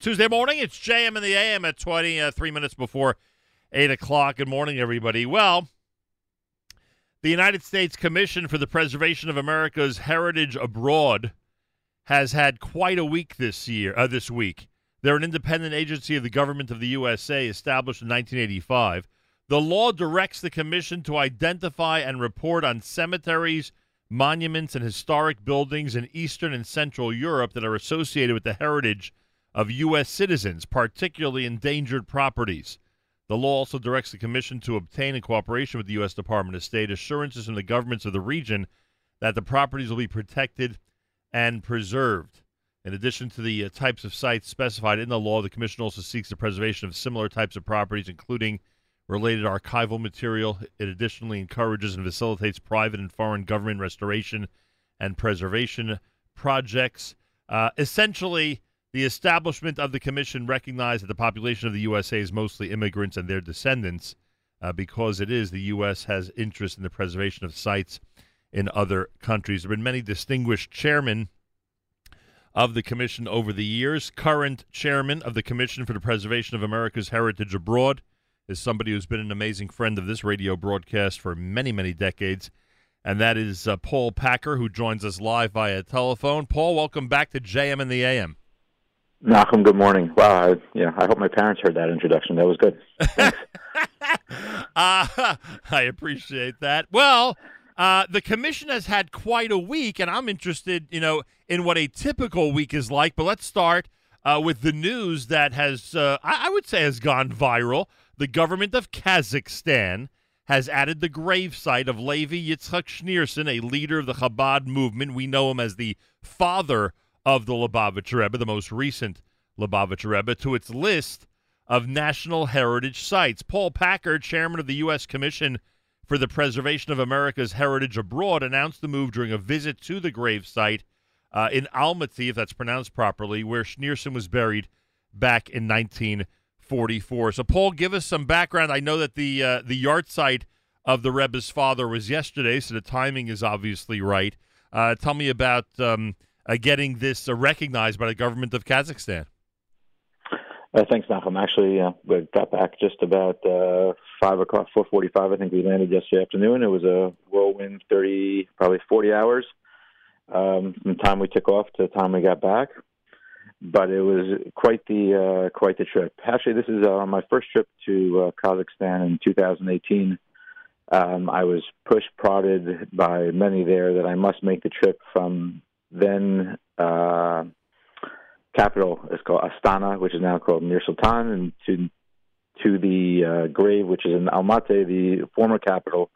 Tuesday morning. It's JM in the AM at 23 minutes before 8 o'clock. Good morning, everybody. Well, the United States Commission for the Preservation of America's Heritage Abroad has had quite a week this year, uh, this week. They're an independent agency of the government of the USA established in 1985. The law directs the commission to identify and report on cemeteries, monuments, and historic buildings in Eastern and Central Europe that are associated with the heritage of U.S. citizens, particularly endangered properties. The law also directs the Commission to obtain, in cooperation with the U.S. Department of State, assurances from the governments of the region that the properties will be protected and preserved. In addition to the uh, types of sites specified in the law, the Commission also seeks the preservation of similar types of properties, including related archival material. It additionally encourages and facilitates private and foreign government restoration and preservation projects. Uh, essentially, the establishment of the commission recognized that the population of the USA is mostly immigrants and their descendants, uh, because it is the U.S. has interest in the preservation of sites in other countries. There have been many distinguished chairmen of the commission over the years. Current chairman of the Commission for the Preservation of America's Heritage Abroad is somebody who's been an amazing friend of this radio broadcast for many, many decades. And that is uh, Paul Packer, who joins us live via telephone. Paul, welcome back to JM and the AM. Nachum, good morning. Wow, I, yeah, I hope my parents heard that introduction. That was good. uh, I appreciate that. Well, uh, the commission has had quite a week, and I'm interested, you know, in what a typical week is like. But let's start uh, with the news that has, uh, I, I would say, has gone viral. The government of Kazakhstan has added the gravesite of Levi Yitzchak Schneerson, a leader of the Chabad movement. We know him as the father of the Lubavitcher Rebbe, the most recent Lubavitcher Rebbe, to its list of National Heritage Sites. Paul Packer, chairman of the U.S. Commission for the Preservation of America's Heritage Abroad, announced the move during a visit to the gravesite uh, in Almaty, if that's pronounced properly, where Schneerson was buried back in 1944. So, Paul, give us some background. I know that the uh, the yahrzeit of the Rebbe's father was yesterday, so the timing is obviously right. Uh, tell me about um, uh, getting this uh, recognized by the government of Kazakhstan. Uh, thanks, Nachum. Actually, uh, we got back just about uh, five o'clock, four forty-five. I think we landed yesterday afternoon. It was a whirlwind, thirty, probably forty hours um, from the time we took off to the time we got back. But it was quite the uh, quite the trip. Actually, this is uh, my first trip to uh, Kazakhstan in 2018. Um, I was pushed, prodded by many there that I must make the trip from then uh, capital is called Astana, which is now called Nur-Sultan, and to to the uh, grave, which is in Almaty, the former capital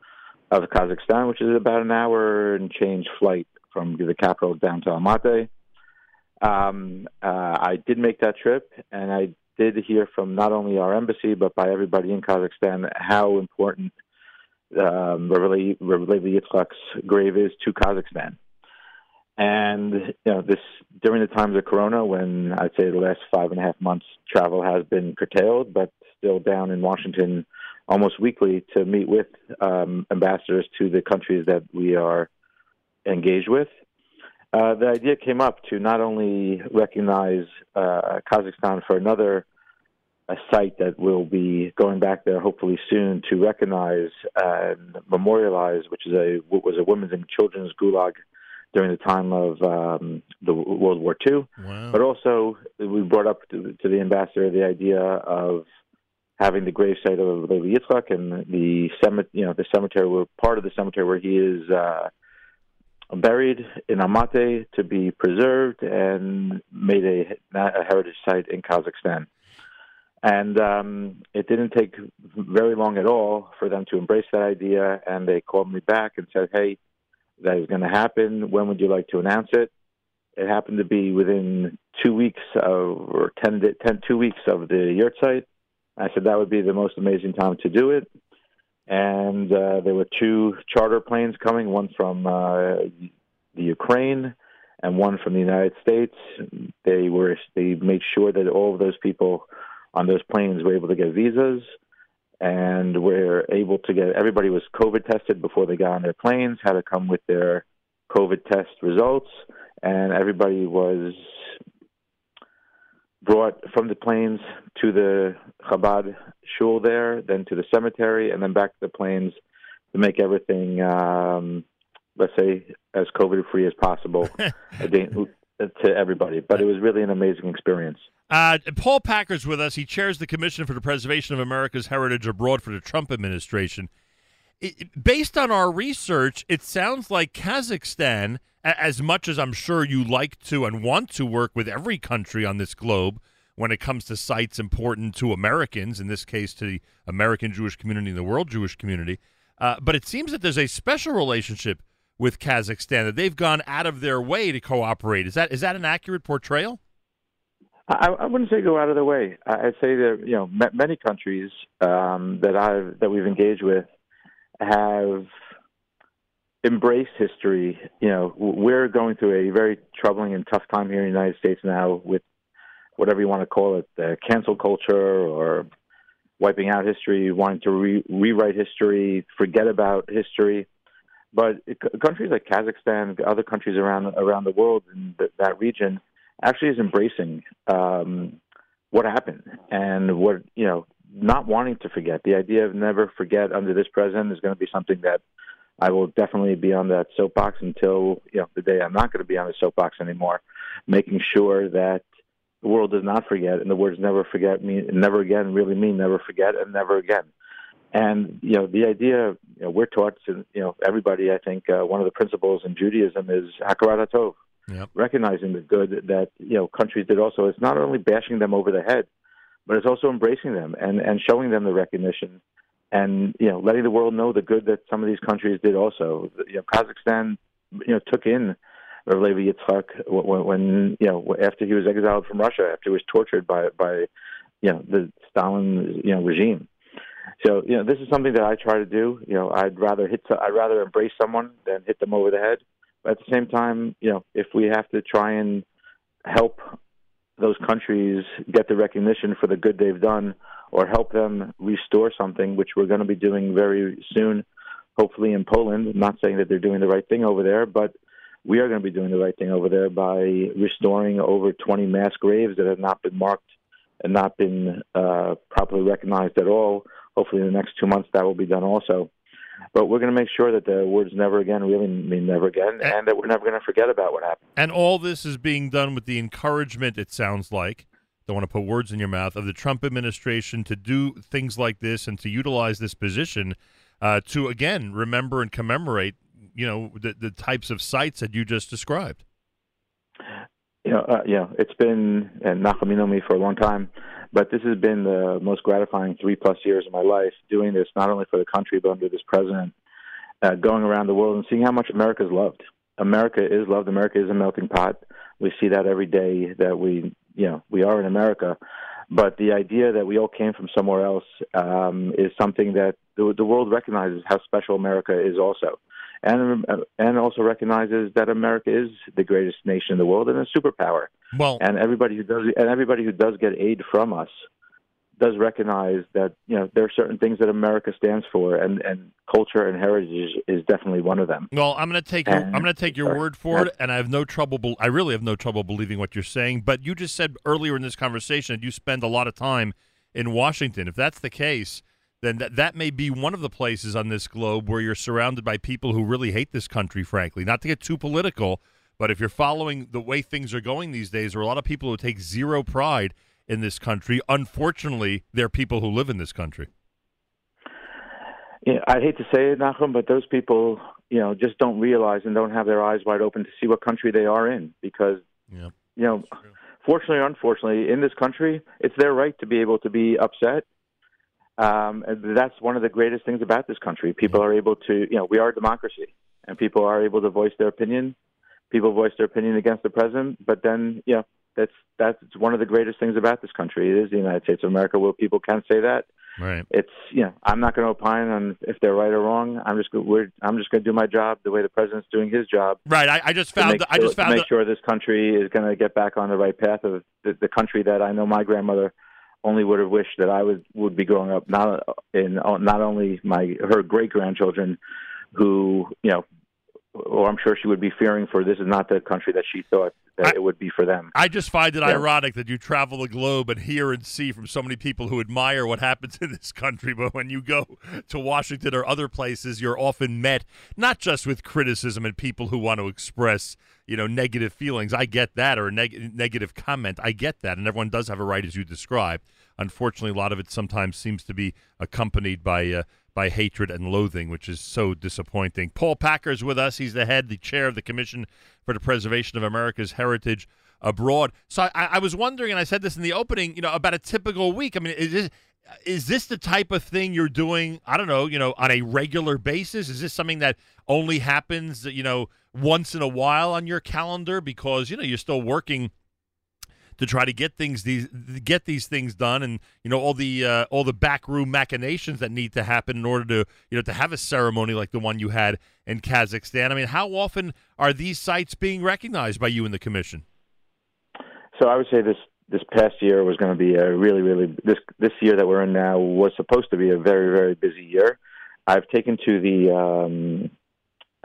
of Kazakhstan, which is about an hour and change flight from the capital down to Almaty. Um, uh, I did make that trip, and I did hear from not only our embassy but by everybody in Kazakhstan how important um, Rabbi Yitzchak's grave is to Kazakhstan. And you know, this during the times of Corona, when I'd say the last five and a half months, travel has been curtailed, but still down in Washington almost weekly to meet with um, ambassadors to the countries that we are engaged with. Uh, the idea came up to not only recognize uh, Kazakhstan for another a site that will be going back there hopefully soon to recognize and memorialize, which is a what was a women's and children's gulag during the time of um, the World War II. Wow. But also, we brought up to, to, the ambassador the idea of having the gravesite of Levi Yitzchak and the cemetery, you know, the cemetery where part of the cemetery where he is uh, buried in Almaty to be preserved and made a, a heritage site in Kazakhstan. And um, it didn't take very long at all for them to embrace that idea, and they called me back and said, "Hey." That is going to happen. When would you like to announce it? It happened to be within two weeks of, or 10, 10 two weeks of the yahrzeit. I said that would be the most amazing time to do it. And uh, there were two charter planes coming, one from uh, the Ukraine and one from the United States. They were they made sure that all of those people on those planes were able to get visas and we're able to get everybody was COVID tested before they got on their planes, had to come with their COVID test results, and everybody was brought from the planes to the Chabad shul there, then to the cemetery, and then back to the planes to make everything, um, let's say, as COVID free as possible to everybody. But it was really an amazing experience. Uh, Paul Packer's with us. He chairs the Commission for the Preservation of America's Heritage Abroad for the Trump administration. It, based on our research, it sounds like Kazakhstan, as much as I'm sure you like to and want to work with every country on this globe when it comes to sites important to Americans, in this case to the American Jewish community and the world Jewish community, uh, but it seems that there's a special relationship with Kazakhstan that they've gone out of their way to cooperate. Is that is that an accurate portrayal? I, I wouldn't say go out of their way. I'd say that you know many countries um, that I've that we've engaged with have embraced history. You know, we're going through a very troubling and tough time here in the United States now with whatever you want to call it, the cancel culture or wiping out history, wanting to re- rewrite history, forget about history. But it, countries like Kazakhstan, other countries around around the world in that region, actually is embracing um, what happened and what you know, not wanting to forget. The idea of never forget under this president is going to be something that I will definitely be on that soapbox until you know the day I'm not going to be on the soapbox anymore. Making sure that the world does not forget, and the words "never forget" mean "never again" really mean "never forget" and "never again." And you know, the idea you know, we're taught to you know everybody. I think uh, one of the principles in Judaism is hakarat hatov, yep. recognizing the good that you know countries did. Also, it's not only bashing them over the head, but it's also embracing them and and showing them the recognition, and you know, letting the world know the good that some of these countries did. Also, you know, Kazakhstan, you know, took in Rav Levi Yitzchak when, when you know after he was exiled from Russia, after he was tortured by by you know the Stalin you know regime so you know, this is something that I try to do. You know, I'd rather hit. I'd rather embrace someone than hit them over the head. But at the same time, you know, if we have to try and help those countries get the recognition for the good they've done, or help them restore something, which we're going to be doing very soon, hopefully in Poland. I'm not saying that they're doing the right thing over there, but we are going to be doing the right thing over there by restoring over 20 mass graves that have not been marked and not been uh, properly recognized at all hopefully in the next two months that will be done also. But we're going to make sure that the words never again really mean never again and, and that we're never going to forget about what happened. And all this is being done with the encouragement, it sounds like, don't want to put words in your mouth, of the Trump administration to do things like this and to utilize this position uh, to, again, remember and commemorate, you know, the, the types of sites that you just described. You know, uh, you know, it's been, and you me for a long time. But this has been the most gratifying three plus years of my life doing this, not only for the country, but under this president, uh, going around the world and seeing how much America is loved. America is loved. America is a melting pot. We see that every day that we, you know, we are in America. But the idea that we all came from somewhere else um, is something that the, the world recognizes how special America is also and and also recognizes that America is the greatest nation in the world and a superpower. Well, and everybody who does and everybody who does get aid from us does recognize that you know there are certain things that America stands for, and and culture and heritage is definitely one of them. Well, I'm going to take your, I'm going to take your word for it, and I have no trouble. Be- I really have no trouble believing what you're saying. But you just said earlier in this conversation that you spend a lot of time in Washington. If that's the case, then that, that may be one of the places on this globe where you're surrounded by people who really hate this country, frankly. Not to get too political, but if you're following the way things are going these days, there are a lot of people who take zero pride in this country. Unfortunately, there are people who live in this country. Yeah, I hate to say it, Nachum, but those people, you know, just don't realize and don't have their eyes wide open to see what country they are in because, yeah, you know, fortunately or unfortunately, in this country, it's their right to be able to be upset um, that's one of the greatest things about this country. People are able to, you know, we are a democracy, and people are able to voice their opinion. People voice their opinion against the president, but then, you know, that's that's one of the greatest things about this country. It is the United States of America, where people can say that. Right. It's you know, I'm not going to opine on if they're right or wrong. I'm just we're, I'm just going to do my job the way the president's doing his job. Right. I, I just found. I just found. To make sure this country is going to get back on the right path of the, the country that I know my grandmother only would have wished that I would would be growing up not in not only my her great grandchildren, who you know, or I'm sure she would be fearing for this is not the country that she thought that I, it would be for them. I just find it yeah. ironic that you travel the globe and hear and see from so many people who admire what happens in this country, but when you go to Washington or other places, you're often met not just with criticism and people who want to express you know negative feelings. I get that, or a neg- negative comment. I get that, and everyone does have a right, as you described. Unfortunately, a lot of it sometimes seems to be accompanied by. Uh, by hatred and loathing, which is so disappointing. Paul Packer is with us. He's the head, the chair of the Commission for the Preservation of America's Heritage Abroad. So I, I was wondering, and I said this in the opening, you know, about a typical week. I mean, is this, is this the type of thing you're doing? I don't know, you know, on a regular basis. Is this something that only happens, you know, once in a while on your calendar because you know you're still working to try to get things these get these things done and you know all the uh, all the backroom machinations that need to happen in order to you know to have a ceremony like the one you had in Kazakhstan. I mean, how often are these sites being recognized by you and the commission? So I would say this this past year was going to be a really really this this year that we're in now was supposed to be a very very busy year. I've taken to the um,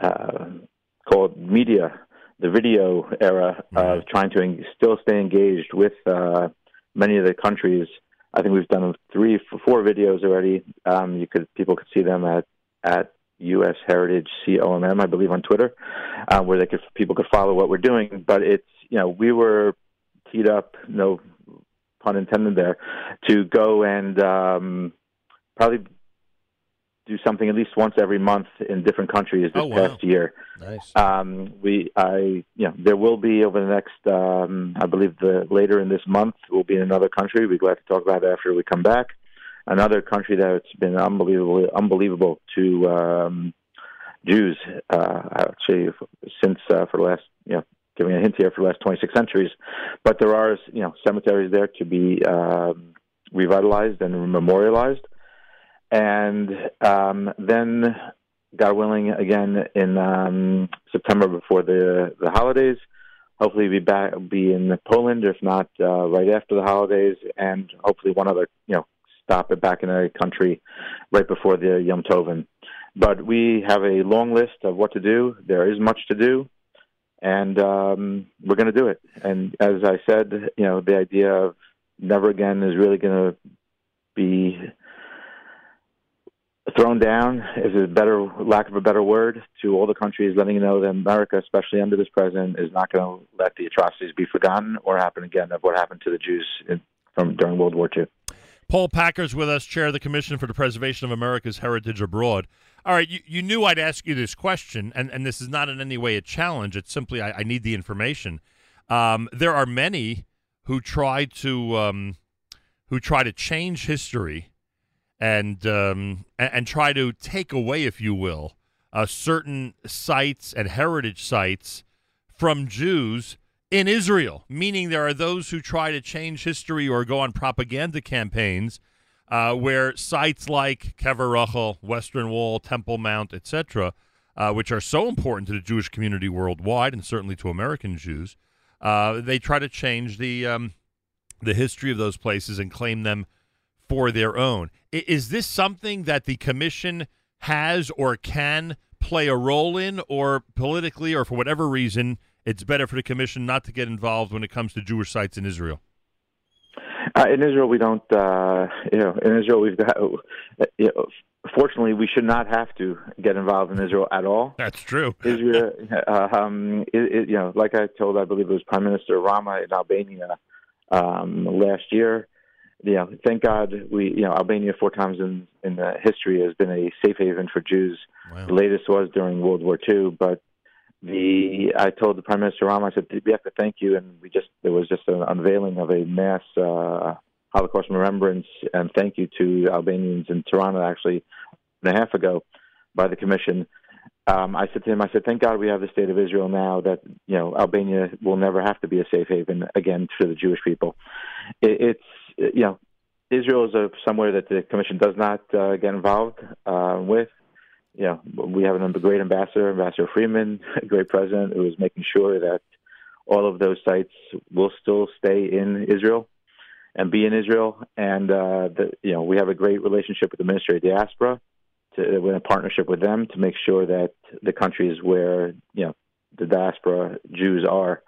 uh, called media the video era of trying to en- still stay engaged with uh, many of the countries. I think we've done three, four videos already. Um, you could people could see them at at U.S. Heritage COMM, I believe, on Twitter, uh, where they could people could follow what we're doing. But it's you know we were teed up, no pun intended there, to go and um, probably do something at least once every month in different countries this oh, wow. past year. Nice. Um, we, I, you know, there will be over the next, um, I believe, the later in this month, we'll be in another country. We'd like to talk about it after we come back. Another country that's been unbelievable, unbelievable to um, Jews, uh, actually, since uh, for the last, you know, giving a hint here for the last 26 centuries. But there are, you know, cemeteries there to be um, revitalized and memorialized and um, then, God willing, again in um, September before the the holidays. Hopefully, be back be in Poland, if not uh, right after the holidays, and hopefully one other you know stop it back in a country right before the Yom Tovin. But we have a long list of what to do. There is much to do, and um, we're going to do it. And as I said, you know, the idea of never again is really going to be thrown down is a better lack of a better word to all the countries letting you know that America, especially under this president, is not going to let the atrocities be forgotten or happen again of what happened to the Jews in, from during World War II. Paul Packer's with us, chair of the Commission for the Preservation of America's Heritage Abroad. All right, you, you knew I'd ask you this question, and, and this is not in any way a challenge. It's simply I, I need the information. Um, there are many who try to um, who try to change history and um, and, and, try to take away, if you will, uh, certain sites and heritage sites from Jews in Israel. Meaning, there are those who try to change history or go on propaganda campaigns uh, where sites like Kever Rachel, Western Wall, Temple Mount, etc., uh, which are so important to the Jewish community worldwide and certainly to American Jews, uh, they try to change the um, the history of those places and claim them for their own. Is this something that the commission has or can play a role in, or politically, or for whatever reason, it's better for the commission not to get involved when it comes to Jewish sites in Israel? Uh, in Israel, we don't. Uh, you know, in Israel, we've got. You know, fortunately, we should not have to get involved in Israel at all. That's true. Israel, uh, um, it, it, you know, like I told, I believe it was Prime Minister Rama in Albania um, last year you know, thank God we, you know, Albania four times in in the history has been a safe haven for Jews. Wow. The latest was during World War II, but the I told the Prime Minister Rama, I said we have to thank you, and we just there was just an unveiling of a mass uh, Holocaust remembrance and thank you to Albanians in Tirana actually and a half ago by the Commission. Um, I said to him, I said, thank God we have the state of Israel now that you know Albania will never have to be a safe haven again for the Jewish people. It, it's you know, Israel is a, somewhere that the commission does not uh, get involved uh, with. You know, we have a great ambassador, Ambassador Friedman, a great president, who is making sure that all of those sites will still stay in Israel and be in Israel. And uh, the, you know, we have a great relationship with the Ministry of Diaspora. To, we're in a partnership with them to make sure that the countries where you know the diaspora Jews are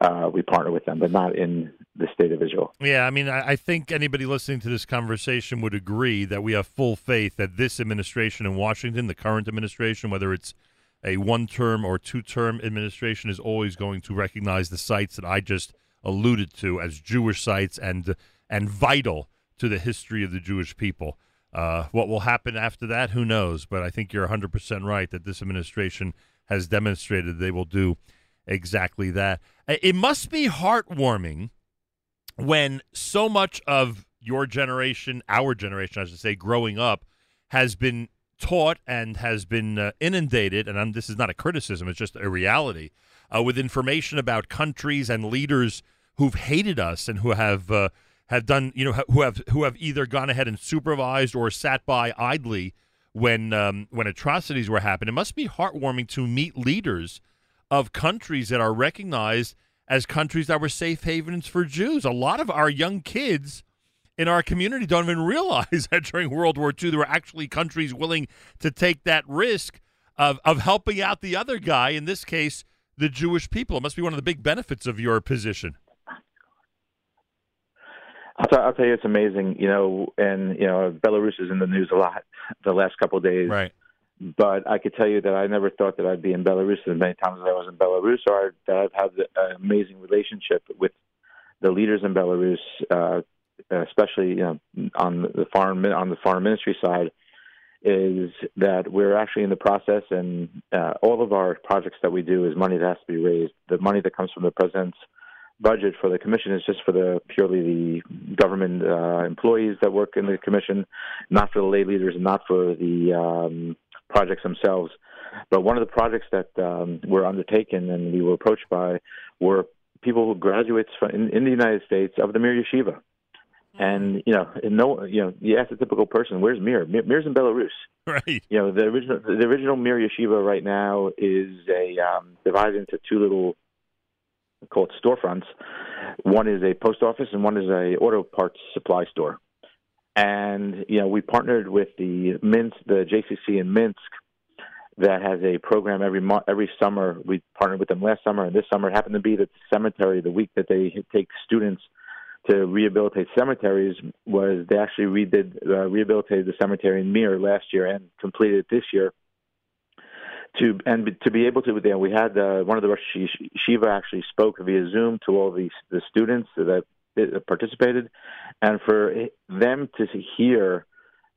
uh, we partner with them, but not in the state of Israel. Yeah, I mean, I, think anybody listening to this conversation would agree that we have full faith that this administration in Washington, the current administration, whether it's a one-term or two-term administration, is always going to recognize the sites that I just alluded to as Jewish sites and and vital to the history of the Jewish people. Uh, what will happen after that, who knows? But I think you're 100% right that this administration has demonstrated they will do exactly that. It must be heartwarming when so much of your generation, our generation, I should say, growing up, has been taught and has been uh, inundated, and I'm, this is not a criticism, it's just a reality, uh, with information about countries and leaders who've hated us and who have uh, have done, you know, who have who have either gone ahead and supervised or sat by idly when um, when atrocities were happening. It must be heartwarming to meet leaders of countries that are recognized as countries that were safe havens for Jews. A lot of our young kids in our community don't even realize that during World War II there were actually countries willing to take that risk of of helping out the other guy. In this case, the Jewish people. It must be one of the big benefits of your position. I'll, t- I'll tell you, it's amazing. You know, and you know, Belarus is in the news a lot the last couple of days. Right. But I could tell you that I never thought that I'd be in Belarus as many times as I was in Belarus, or that I've had an amazing relationship with the leaders in Belarus, uh, especially you know on the foreign on the foreign ministry side. Is that we're actually in the process, and uh, all of our projects that we do is money that has to be raised. The money that comes from the president's budget for the commission is just for the purely the government uh, employees that work in the commission, not for the lay leaders and not for the um, projects themselves. But one of the projects that um, were undertaken and we were approached by were people who graduates from, in, in the United States of the Mir Yeshiva. And you know, no, you know, you ask a typical person, "Where's Mir?" Mir Mir's in Belarus, right? You know, the original, the original Mir Yeshiva right now is a um, divided into two little called storefronts. One is a post office and one is a auto parts supply store. And you know, we partnered with the Minsk, the JCC in Minsk, that has a program every month, every summer. We partnered with them last summer, and this summer happened to be the cemetery. The week that they take students to rehabilitate cemeteries was they actually redid uh, rehabilitated the cemetery in Mir last year and completed it this year to and to be able to you know, we had uh, one of the Rosh Yeshiva actually spoke via Zoom to all the the students that participated, and for them to hear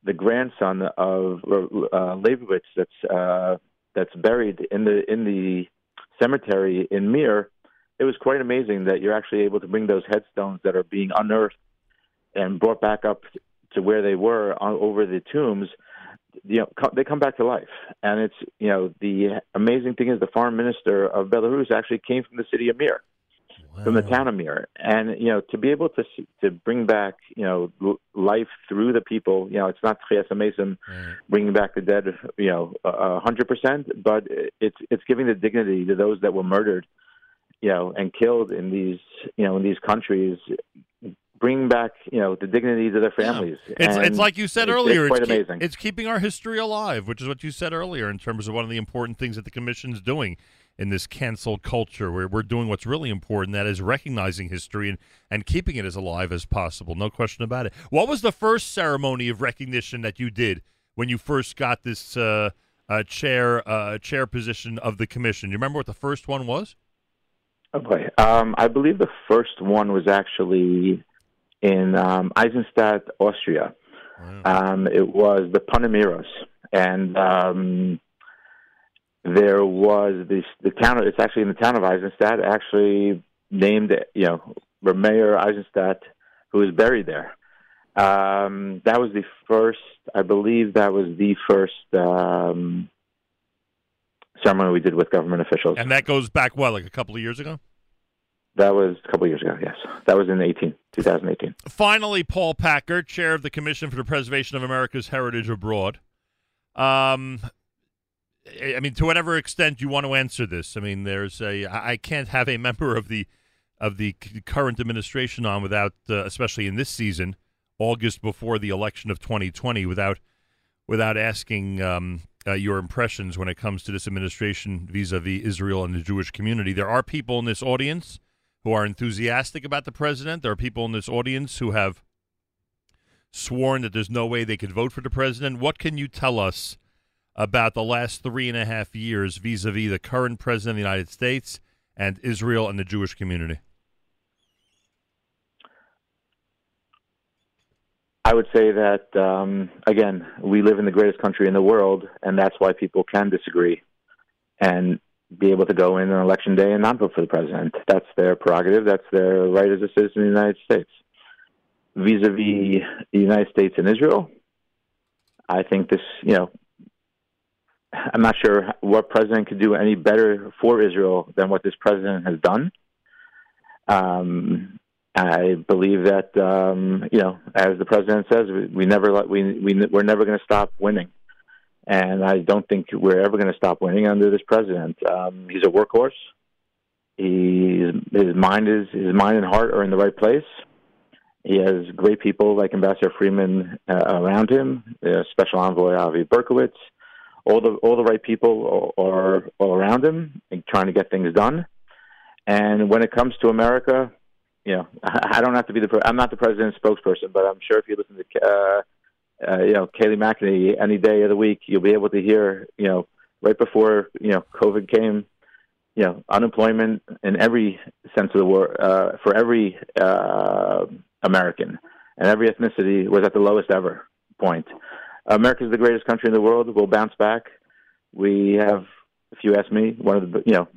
the grandson of uh, Leibowitz that's uh, that's buried in the in the cemetery in Mir, it was quite amazing that you're actually able to bring those headstones that are being unearthed and brought back up to where they were on, over the tombs you know they come back to life. And it's you know the amazing thing is the foreign minister of belarus actually came from the city of mir wow. from the town of mir and you know to be able to to bring back you know life through the people you know it's not Chiyas Mason right. bringing back the dead you know a hundred percent but it's it's giving the dignity to those that were murdered you know and killed in these you know in these countries bring back you know the dignity to their families. Yeah. It's, it's like you said it's, earlier. It's quite it's amazing. Keep, it's keeping our history alive, which is what you said earlier in terms of one of the important things that the commission is doing in this canceled culture. Where we're doing what's really important that is recognizing history and, and keeping it as alive as possible. No question about it. What was the first ceremony of recognition that you did when you first got this uh, uh, chair uh, chair position of the commission? You remember what the first one was? Okay um, i believe the first one was actually in um, Eisenstadt, Austria. Wow. Um, it was the Panim Meiros, and um, there was this the town. It's actually in the town of Eisenstadt. Actually named, you know, Meir Eisenstadt, who is buried there. Um, that was the first, I believe, that was the first um, ceremony we did with government officials. And that goes back what, like a couple of years ago? That was a couple of years ago, yes. That was in 18, 2018. Finally, Paul Packer, chair of the Commission for the Preservation of America's Heritage Abroad. Um, I mean, to whatever extent you want to answer this, I mean, there's a I can't have a member of the of the current administration on without, uh, especially in this season, August before the election of 2020, without without asking um, uh, your impressions when it comes to this administration vis-a-vis Israel and the Jewish community. There are people in this audience who are enthusiastic about the president. There are people in this audience who have sworn that there's no way they could vote for the president. What can you tell us about the last three and a half years vis a vis the current president of the United States and Israel and the Jewish community? I would say that um, again, we live in the greatest country in the world, and that's why people can disagree and be able to go in on election day and not vote for the president. That's their prerogative. That's their right as a citizen of the United States. Vis-a-vis the United States and Israel, I think this, you know, I'm not sure what president could do any better for Israel than what this president has done. Um, I believe that um, you know, as the president says, we, we never let, we we we're never going to stop winning, and I don't think we're ever going to stop winning under this president. Um, he's a workhorse. He his mind is his mind and heart are in the right place. He has great people like Ambassador Friedman uh, around him, uh, Special Envoy Avi Berkowitz. All the all the right people are all around him, trying to get things done. And when it comes to America, you know, I don't have to be the. I'm not the president's spokesperson, but I'm sure if you listen to, uh, uh, you know, Kayleigh McEnany any day of the week, you'll be able to hear, you know, right before you know COVID came, you know, unemployment in every sense of the word uh, for every uh, American and every ethnicity was at the lowest ever point. America is the greatest country in the world. We'll bounce back. We have, if you ask me, one of the you know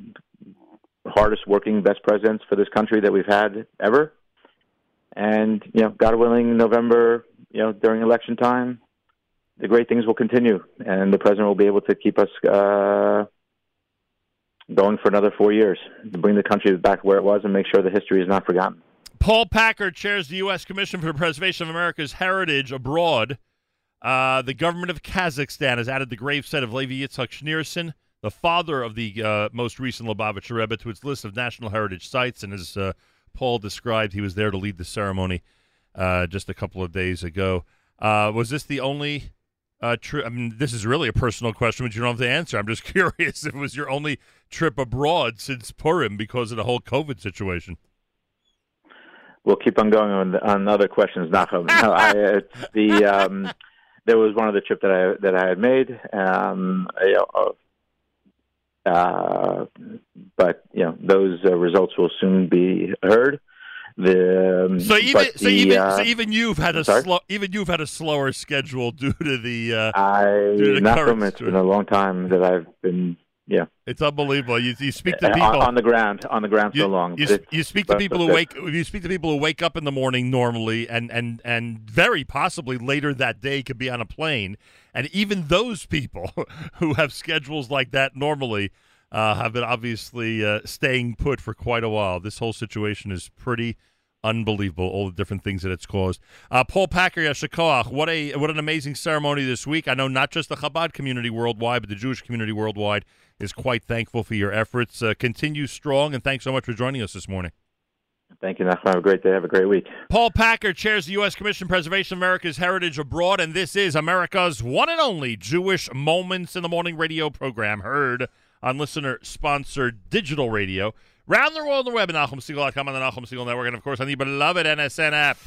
hardest working, best presidents for this country that we've had ever. And you know, God willing, November, you know, during election time, the great things will continue, and the president will be able to keep us uh, going for another four years to bring the country back where it was and make sure the history is not forgotten. Paul Packer chairs the U.S. Commission for the Preservation of America's Heritage Abroad. Uh, the government of Kazakhstan has added the gravesite of Levi Yitzhak Schneerson the father of the uh, most recent Lubavitcher Rebbe, to its list of national heritage sites. And as uh, Paul described, he was there to lead the ceremony uh, just a couple of days ago. Uh, was this the only uh, trip? I mean, this is really a personal question, but you don't have to answer. I'm just curious if it was your only trip abroad since Purim because of the whole COVID situation. We'll keep on going on, on other questions, Nachum. no, I, the um, there was one other trip that I that I had made. Um, you know, uh, but you know those uh, results will soon be heard. The, um, so even so even uh, so even you've had a slow even you've had a slower schedule due to the uh, I due to not from it's been a long time that I've been yeah. It's unbelievable. You, you speak to people. on, on the ground on the ground you, so long. you, you speak to people who wake you speak to people who wake up in the morning normally and and and very possibly later that day could be on a plane. And even those people who have schedules like that normally uh, have been obviously uh, staying put for quite a while. This whole situation is pretty unbelievable. All the different things that it's caused. Uh, Paul Packer Yasher Koach, what a what an amazing ceremony this week. I know not just the Chabad community worldwide, but the Jewish community worldwide is quite thankful for your efforts. Uh, continue strong, and thanks so much for joining us this morning. Thank you, Nachum. Have a great day. Have a great week. Paul Packer chairs the U.S. Commission Preservation of America's Heritage Abroad, and this is America's one and only Jewish Moments in the Morning radio program, heard on listener-sponsored digital radio. Round the world on the web at NachumSegal.com on the Nachum Segal Network, and of course on the beloved NSN app.